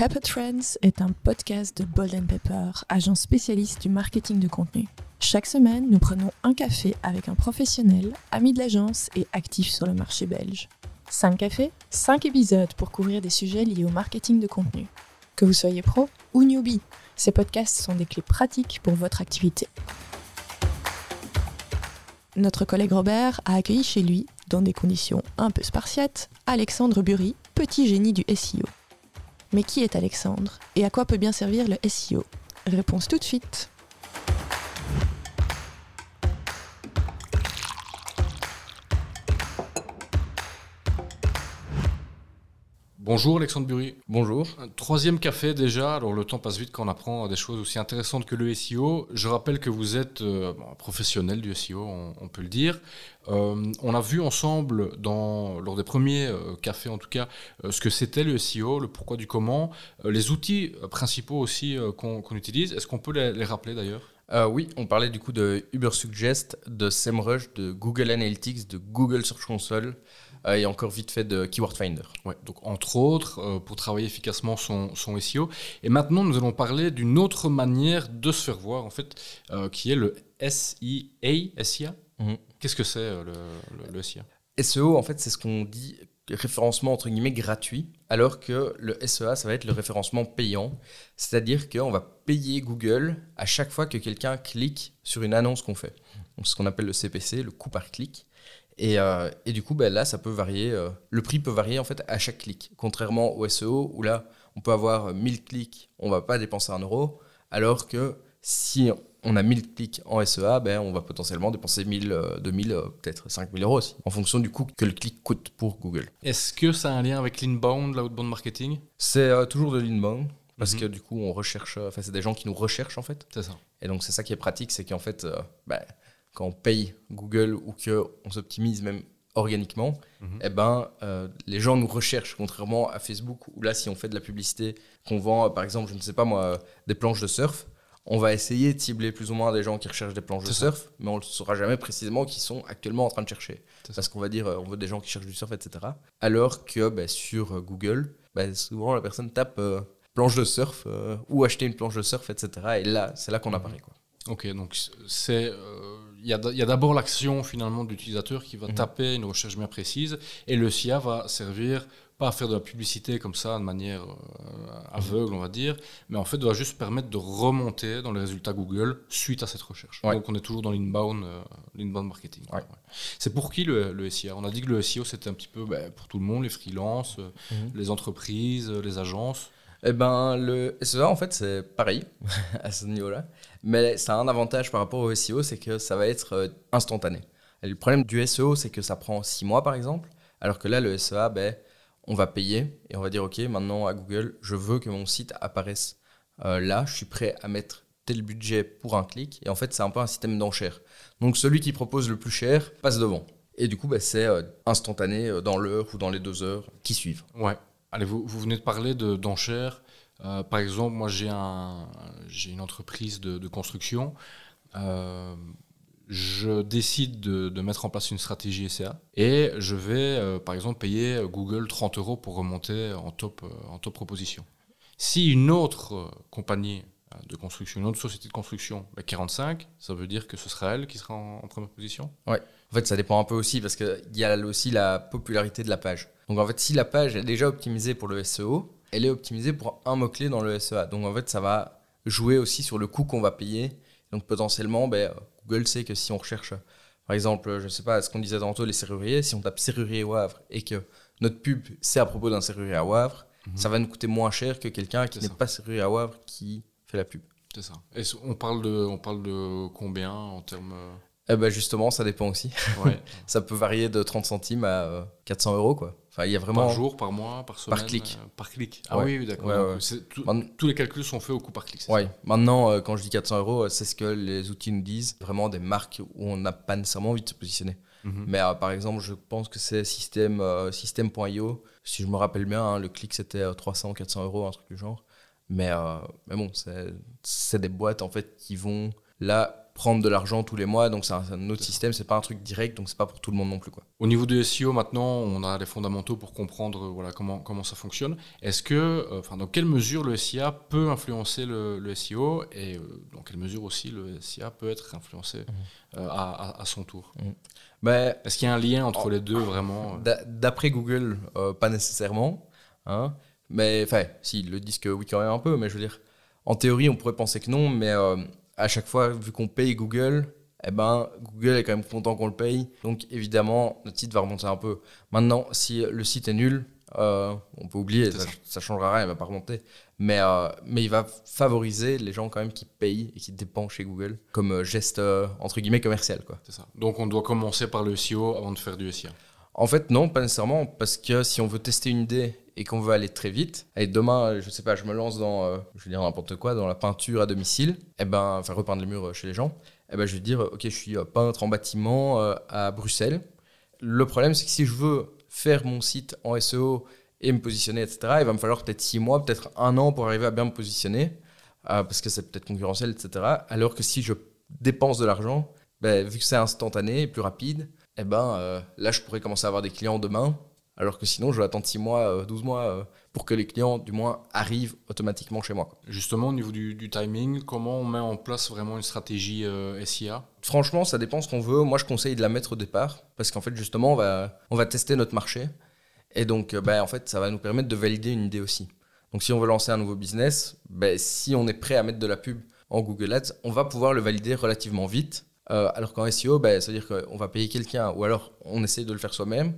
Pepper Trends est un podcast de Bold Pepper, agence spécialiste du marketing de contenu. Chaque semaine, nous prenons un café avec un professionnel, ami de l'agence et actif sur le marché belge. 5 cafés, 5 épisodes pour couvrir des sujets liés au marketing de contenu. Que vous soyez pro ou newbie, ces podcasts sont des clés pratiques pour votre activité. Notre collègue Robert a accueilli chez lui, dans des conditions un peu spartiates, Alexandre Bury, petit génie du SEO. Mais qui est Alexandre? Et à quoi peut bien servir le SEO Réponse tout de suite. Bonjour Alexandre Bury. Bonjour. Un troisième café déjà, alors le temps passe vite quand on apprend des choses aussi intéressantes que le SEO. Je rappelle que vous êtes euh, professionnel du SEO, on, on peut le dire. Euh, on a vu ensemble, dans, lors des premiers euh, cafés en tout cas, euh, ce que c'était le SEO, le pourquoi du comment, les outils principaux aussi qu'on utilise. Est-ce qu'on peut les, les rappeler d'ailleurs? Euh, oui, on parlait du coup de Ubersuggest, de SEMrush, de Google Analytics, de Google Search Console euh, et encore vite fait de Keyword Finder. Ouais, donc entre autres, euh, pour travailler efficacement son, son SEO. Et maintenant, nous allons parler d'une autre manière de se faire voir, en fait, qui est le SEA. SEA Mhm. Qu'est-ce que c'est le, le, le SEA SEO, en fait, c'est ce qu'on dit référencement entre guillemets gratuit, alors que le SEA, ça va être le référencement payant. C'est-à-dire qu'on va payer Google à chaque fois que quelqu'un clique sur une annonce qu'on fait. Donc, ce qu'on appelle le CPC, le coût par clic. Et, euh, et du coup, ben, là, ça peut varier. euh, le prix peut varier en fait à chaque clic. Contrairement au SEO, où là, on peut avoir 1000 clics, on va pas dépenser un euro, alors que si on a 1000 clics en SEA, ben, on va potentiellement dépenser 1000, euh, 2000, euh, peut-être 5000 euros aussi, en fonction du coût que le clic coûte pour Google. Est-ce que ça a un lien avec l'inbound, l'outbound marketing? C'est euh, toujours de l'inbound, parce Mhm. que du coup, on recherche, euh, enfin, c'est des gens qui nous recherchent en fait. C'est ça. Et donc, c'est ça qui est pratique, c'est qu'en fait, euh, ben, quand on paye Google ou qu'on s'optimise même organiquement, Mhm. eh ben, euh, les gens nous recherchent, contrairement à Facebook, où là, si on fait de la publicité, qu'on vend, euh, par exemple, je ne sais pas moi, euh, des planches de surf, on va essayer de cibler plus ou moins des gens qui recherchent des planches de ça. surf, mais on ne saura jamais précisément qui sont actuellement en train de chercher. C'est Parce qu'on va dire, euh, on veut des gens qui cherchent du surf, etc. Alors que ben, sur euh, Google, ben, souvent la personne tape euh, planche de surf euh, ou acheter une planche de surf, etc. Et là, c'est là qu'on Mhm. apparaît. Quoi. Ok, donc c'est euh, il y a, d- il y a d'abord l'action finalement de l'utilisateur qui va Mhm. taper une recherche bien précise et le SIA va servir pas faire de la publicité comme ça de manière euh, aveugle on va dire, mais en fait doit juste permettre de remonter dans les résultats Google suite à cette recherche. Ouais. Donc on est toujours dans l'inbound euh, l'inbound marketing. Ouais. C'est pour qui le, le SIA On a dit que le SEO c'était un petit peu ben, pour tout le monde, les freelances, euh, Mhm. les entreprises, les agences. Eh ben, le SEA, en fait, c'est pareil à ce niveau-là. Mais ça a un avantage par rapport au SEO, c'est que ça va être instantané. Et le problème du SEO, c'est que ça prend six mois, par exemple. Alors que là, le SEA, ben, on va payer et on va dire, OK, maintenant à Google, je veux que mon site apparaisse euh, là. Je suis prêt à mettre tel budget pour un clic. Et en fait, c'est un peu un système d'enchères. Donc, celui qui propose le plus cher passe devant. Et du coup, ben, c'est euh, instantané euh, dans l'heure ou dans les deux heures qui suivent. Ouais. Allez, vous, vous venez de parler de- d'enchères. Par exemple, moi, j'ai un, j'ai une entreprise de construction. Je décide de, mettre en place une stratégie SEA et je vais, euh, par exemple, payer Google 30 euros pour remonter en top, euh, en top proposition. Si une autre euh, compagnie de construction, une autre société de construction, met 45, ça veut dire que ce sera elle qui sera en, première position? En fait, ça dépend un peu aussi parce qu'il y a aussi la popularité de la page. Donc, en fait, si la page est déjà optimisée pour le SEO, elle est optimisée pour un mot-clé dans le SEA. Donc, en fait, ça va jouer aussi sur le coût qu'on va payer. Donc, potentiellement, ben, Google sait que si on recherche, par exemple, je ne sais pas, ce qu'on disait tantôt, les serruriers, si on tape serrurier Wavre et que notre pub, c'est à propos d'un serrurier à Wavre, Mhm. ça va nous coûter moins cher que quelqu'un qui n'est pas serrurier à Wavre qui fait la pub. C'est ça. Et on parle de, on parle de combien en termes. euh, Eh ben, justement, ça dépend aussi. ouais. Ça peut varier de 30 centimes à euh, 400 euros, quoi. Enfin, il y a vraiment... Par jour, par mois, par semaine clic. euh, Par clic. Ah Ouais. oui, oui, d'accord. Ouais, Donc, ouais. c'est tout- Man- tous les calculs sont faits au coup par clic. ça maintenant, euh, quand je dis 400 euros, euh, c'est ce que les outils nous disent. Vraiment des marques où on n'a pas nécessairement envie de se positionner. Mhm. Mais euh, par exemple, je pense que c'est système, système.io. Si je me rappelle bien, hein, le clic c'était euh, 300, 400 euros, un truc du genre. Mais, mais bon, c'est c'est des boîtes en fait qui vont là prendre de l'argent tous les mois. Donc c'est un, autre système, c'est pas un truc direct, donc c'est pas pour tout le monde non plus. Quoi. Au niveau du SEO, maintenant, on a les fondamentaux pour comprendre voilà, comment, comment ça fonctionne. Est-ce que, euh, enfin, dans quelle mesure le SIA peut influencer le, SEO et euh, dans quelle mesure aussi le SIA peut être influencé mmh. euh, à, à, son tour? Mmh. ben, Est-ce qu'il y a un lien entre les deux vraiment D'après Google, pas nécessairement. Hein, mais enfin, si, ils le disent que oui, quand même un peu, mais je veux dire, en théorie, on pourrait penser que non, mais à chaque fois, vu qu'on paye Google, eh ben, Google est quand même content qu'on le paye. Donc évidemment, notre site va remonter un peu. Maintenant, si le site est nul, euh, on peut oublier, ça, ne changera rien, il va pas remonter. Mais, euh, mais il va favoriser les gens quand même qui payent et qui dépendent chez Google comme euh, geste entre guillemets commercial. Quoi. Ça. Donc on doit commencer par le SEO avant de faire du SEA. En fait, non, pas nécessairement, parce que si on veut tester une idée et qu'on veut aller très vite, et demain, je sais pas, je me lance dans, euh, je vais dire n'importe quoi, dans la peinture à domicile, et eh ben, enfin repeindre les murs euh, chez les gens, et eh ben, je vais dire, ok, je suis euh, peintre en bâtiment à Bruxelles. Le problème, c'est que si je veux faire mon site en SEO et me positionner, etc., il va me falloir peut-être six mois, peut-être un an pour arriver à bien me positionner, parce que c'est peut-être concurrentiel, etc. Alors que si je dépense de l'argent, ben, vu que c'est instantané et plus rapide, eh ben, euh, là, je pourrais commencer à avoir des clients demain, alors que sinon, je vais attendre 6 mois, 12 euh, mois euh, pour que les clients, du moins, arrivent automatiquement chez moi. Justement, au niveau du, timing, comment on met en place vraiment une stratégie SIA Franchement, ça dépend ce qu'on veut. Moi, je conseille de la mettre au départ, parce qu'en fait, justement, on va, on va tester notre marché. Et donc, ben, en fait, ça va nous permettre de valider une idée aussi. Donc, si on veut lancer un nouveau business, ben, si on est prêt à mettre de la pub en Google Ads, on va pouvoir le valider relativement vite euh, alors qu'en SEO, ben, ça veut dire qu'on va payer quelqu'un ou alors on essaie de le faire soi-même.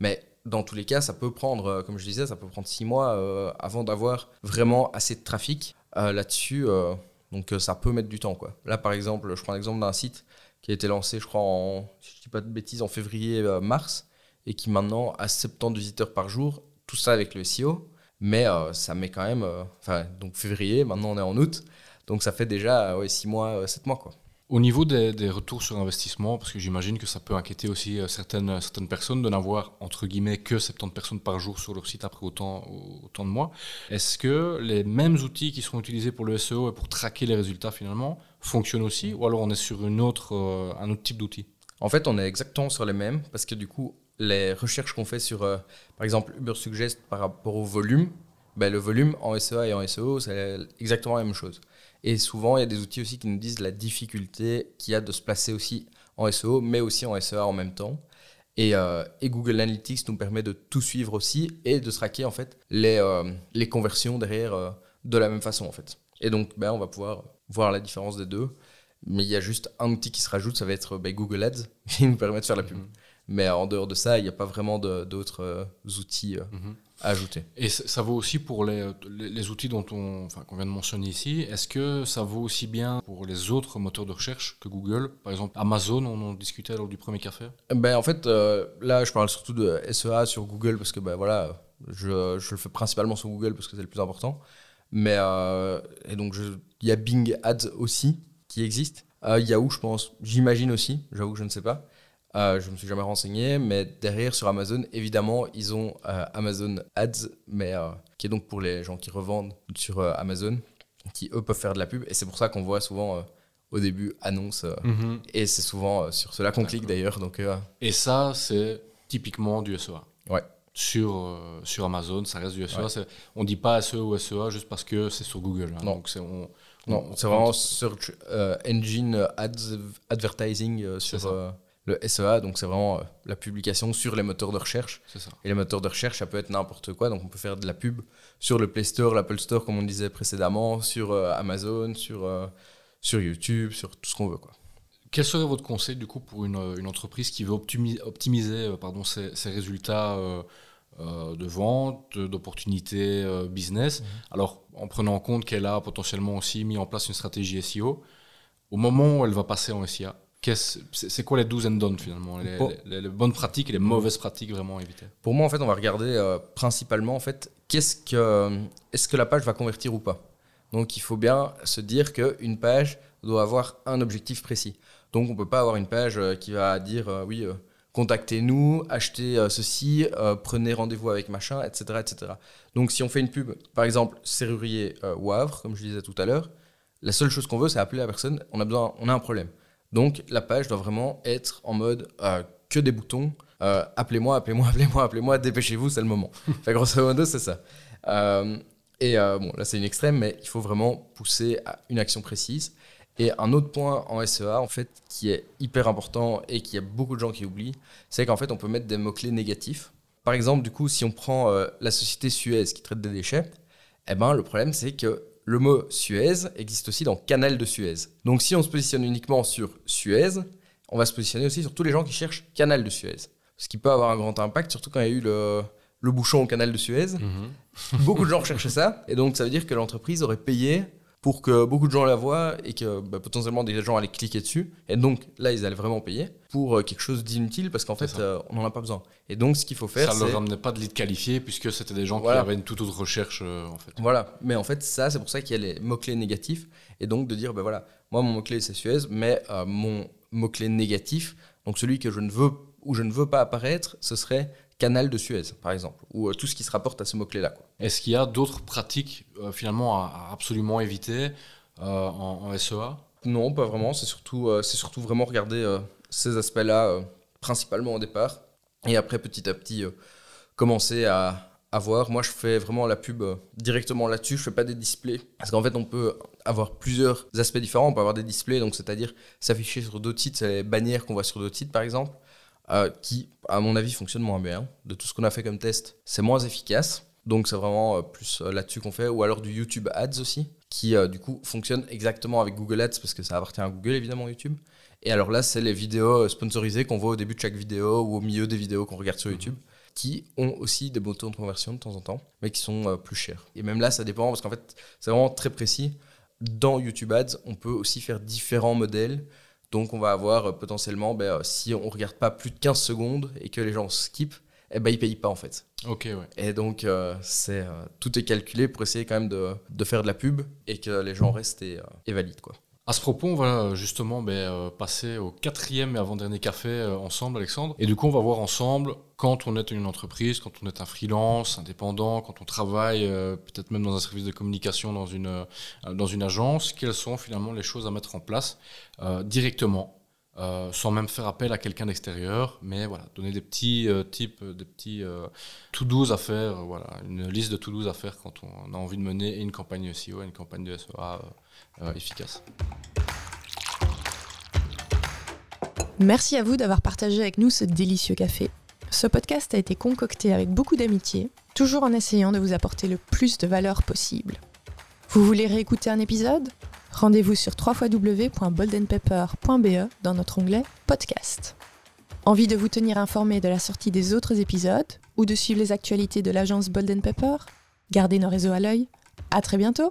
Mais dans tous les cas, ça peut prendre, euh, comme je disais, ça peut prendre six mois euh, avant d'avoir vraiment assez de trafic là-dessus. donc ça peut mettre du temps. Quoi. Là, par exemple, je prends l'exemple d'un site qui a été lancé, je crois, en, si je dis pas de bêtises, en février-mars et qui maintenant a 70 visiteurs par jour. Tout ça avec le SEO. Mais ça met quand même. Enfin, donc février, maintenant on est en août. Donc ça fait déjà ouais, 6 mois, 7 mois. Quoi. Au niveau des, retours sur investissement, parce que j'imagine que ça peut inquiéter aussi euh, certaines, certaines personnes de n'avoir, entre guillemets, que 70 personnes par jour sur leur site après autant, de mois, est-ce que les mêmes outils qui sont utilisés pour le SEO et pour traquer les résultats finalement fonctionnent aussi, ou alors on est sur euh, un autre type d'outil? En fait, on est exactement sur les mêmes, parce que du coup, les recherches qu'on fait sur, euh, par exemple, Uber Suggest par rapport au volume, ben, le volume en SEA et en SEO, c'est exactement la même chose. Et souvent, il y a des outils aussi qui nous disent la difficulté qu'il y a de se placer aussi en SEO, mais aussi en SEA en même temps. Et, euh, et, Google Analytics nous permet de tout suivre aussi et de traquer en fait les, euh, les conversions derrière euh, de la même façon en fait. Et donc, ben, on va pouvoir voir la différence des deux. Mais il y a juste un outil qui se rajoute, ça va être ben, Google Ads, qui nous permet de faire la pub. Mhm. Mais en dehors de ça, il n'y a pas vraiment d'autres outils mhm ajouter. Et ça vaut aussi pour les, les, outils dont on, enfin, qu'on vient de mentionner ici. Est-ce que ça vaut aussi bien pour les autres moteurs de recherche que Google? Par exemple, Amazon, on en discutait lors du premier café ben, En fait, euh, là, je parle surtout de SEA sur Google parce que ben, voilà, je, je, le fais principalement sur Google parce que c'est le plus important. Mais euh, et donc, il y a Bing Ads aussi qui existe. Euh, Yahoo, je pense, j'imagine aussi, j'avoue que je ne sais pas. Euh, je me suis jamais renseigné, mais derrière sur Amazon, évidemment, ils ont euh, Amazon Ads, mais euh, qui est donc pour les gens qui revendent sur Amazon, qui eux peuvent faire de la pub. Et c'est pour ça qu'on voit souvent au début annonce, mhm. et c'est souvent sur cela qu'on clique d'ailleurs. Donc. Et ça, c'est typiquement du SEA. Ouais. Sur, sur Amazon, ça reste du SEA. On ne dit pas SEO ou SEA juste parce que c'est sur Google. Hein. Non. Donc c'est non, c'est vraiment Search Engine Ads Advertising sur le SEA, donc c'est vraiment euh, la publication sur les moteurs de recherche. Et les moteurs de recherche, ça peut être n'importe quoi. Donc on peut faire de la pub sur le Play Store, l'Apple Store, comme on disait précédemment, sur euh, Amazon, sur, euh, sur YouTube, sur tout ce qu'on veut. Quoi. Quel serait votre conseil du coup pour une, une entreprise qui veut optimiser, optimiser pardon, ses, résultats de vente, d'opportunités business? Mhm. Alors en prenant en compte qu'elle a potentiellement aussi mis en place une stratégie SEO, au moment où elle va passer en SIA, c'est quoi les do's and don'ts finalement? Les, bonnes pratiques et les mauvaises pratiques vraiment à éviter? Pour moi, en fait, on va regarder euh, principalement en fait, qu'est-ce que, est-ce que la page va convertir ou pas? Donc, il faut bien se dire qu'une page doit avoir un objectif précis. Donc, on ne peut pas avoir une page euh, qui va dire euh, oui, contactez-nous, achetez ceci, prenez rendez-vous avec machin, etc., etc. Donc, si on fait une pub, par exemple, serrurier Wavre, comme je disais tout à l'heure, La seule chose qu'on veut, c'est appeler la personne. On a besoin, on a un problème. Donc la page doit vraiment être en mode euh, que des boutons. Euh, appelez-moi, appelez-moi, appelez-moi, appelez-moi, dépêchez-vous, c'est le moment. enfin, grosso modo, c'est ça. Euh, et bon, là c'est une extrême, mais il faut vraiment pousser à une action précise. Et un autre point en SEA, en fait, qui est hyper important et qu'il y a beaucoup de gens qui oublient, c'est qu'en fait, on peut mettre des mots-clés négatifs. Par exemple, du coup, si on prend la société Suez qui traite des déchets, eh ben, le problème, c'est que le mot Suez existe aussi dans Canal de Suez. Donc si on se positionne uniquement sur Suez, on va se positionner aussi sur tous les gens qui cherchent Canal de Suez. Ce qui peut avoir un grand impact, surtout quand il y a eu le, bouchon au Canal de Suez. Mhm. Beaucoup de gens recherchaient ça. Et donc ça veut dire que l'entreprise aurait payé pour que beaucoup de gens la voient et que bah, potentiellement des gens allaient cliquer dessus. Et donc là, ils allaient vraiment payer pour euh, quelque chose d'inutile parce qu'en fait, euh, on n'en a pas besoin. Et donc, ce qu'il faut faire, ça ne leur ramenait pas de lead qualifié puisque c'était des gens qui avaient une toute autre recherche euh, en fait. Voilà. Mais en fait, ça, c'est pour ça qu'il y a les mots clés négatifs et donc de dire, ben voilà, moi mon mot clé c'est Suez, mais mon mot clé négatif, donc celui que je ne veux ou je ne veux pas apparaître, ce serait canal de Suez, par exemple, ou tout ce qui se rapporte à ce mot-clé-là. Est-ce qu'il y a d'autres pratiques euh, finalement à, absolument éviter euh, en, SEA Non, pas vraiment. C'est surtout, euh, c'est surtout vraiment regarder ces aspects-là principalement au départ, et après petit à petit commencer à, à voir. Moi, je fais vraiment la pub directement là-dessus. Je fais pas des displays parce qu'en fait, on peut avoir plusieurs aspects différents. On peut avoir des displays, donc c'est-à-dire s'afficher sur d'autres sites, c'est les bannières qu'on voit sur d'autres sites, par exemple. Qui, à mon avis, fonctionne moins bien. De tout ce qu'on a fait comme test, c'est moins efficace. Donc c'est vraiment euh, plus euh, là-dessus qu'on fait, ou alors du YouTube Ads aussi, qui euh, du coup fonctionne exactement avec Google Ads, parce que ça appartient à Google évidemment YouTube. Et alors là, c'est les vidéos sponsorisées qu'on voit au début de chaque vidéo ou au milieu des vidéos qu'on regarde sur mhm. YouTube, qui ont aussi des boutons de conversion de temps en temps, mais qui sont plus chers. Et même là, ça dépend, parce qu'en fait, c'est vraiment très précis. Dans YouTube Ads, on peut aussi faire différents modèles. Donc on va avoir potentiellement, ben, si on ne regarde pas plus de 15 secondes et que les gens skip, eh ben, ils payent pas en fait. Ok, ouais. Et donc, euh, c'est, euh, tout est calculé pour essayer quand même de, de, faire de la pub et que les gens restent et, euh, valident. Quoi. À ce propos, on va justement ben, passer au quatrième et avant-dernier café ensemble, Alexandre. Et du coup, on va voir ensemble, quand on est une entreprise, quand on est un freelance, indépendant, quand on travaille peut-être même dans un service de communication, dans une, agence, quelles sont finalement les choses à mettre en place directement euh, sans même faire appel à quelqu'un d'extérieur, mais voilà, donner des petits euh, types, des petits euh, to-dos à faire, voilà, une liste de to-dos à faire quand on a envie de mener une campagne SEO, une campagne de SEA efficace. Merci à vous d'avoir partagé avec nous ce délicieux café. Ce podcast a été concocté avec beaucoup d'amitié, toujours en essayant de vous apporter le plus de valeur possible. Vous voulez réécouter un épisode? Rendez-vous sur www.boldenpepper.be dans notre onglet Podcast. Envie de vous tenir informé de la sortie des autres épisodes ou de suivre les actualités de l'agence Bolden Pepper Gardez nos réseaux à l'œil. À très bientôt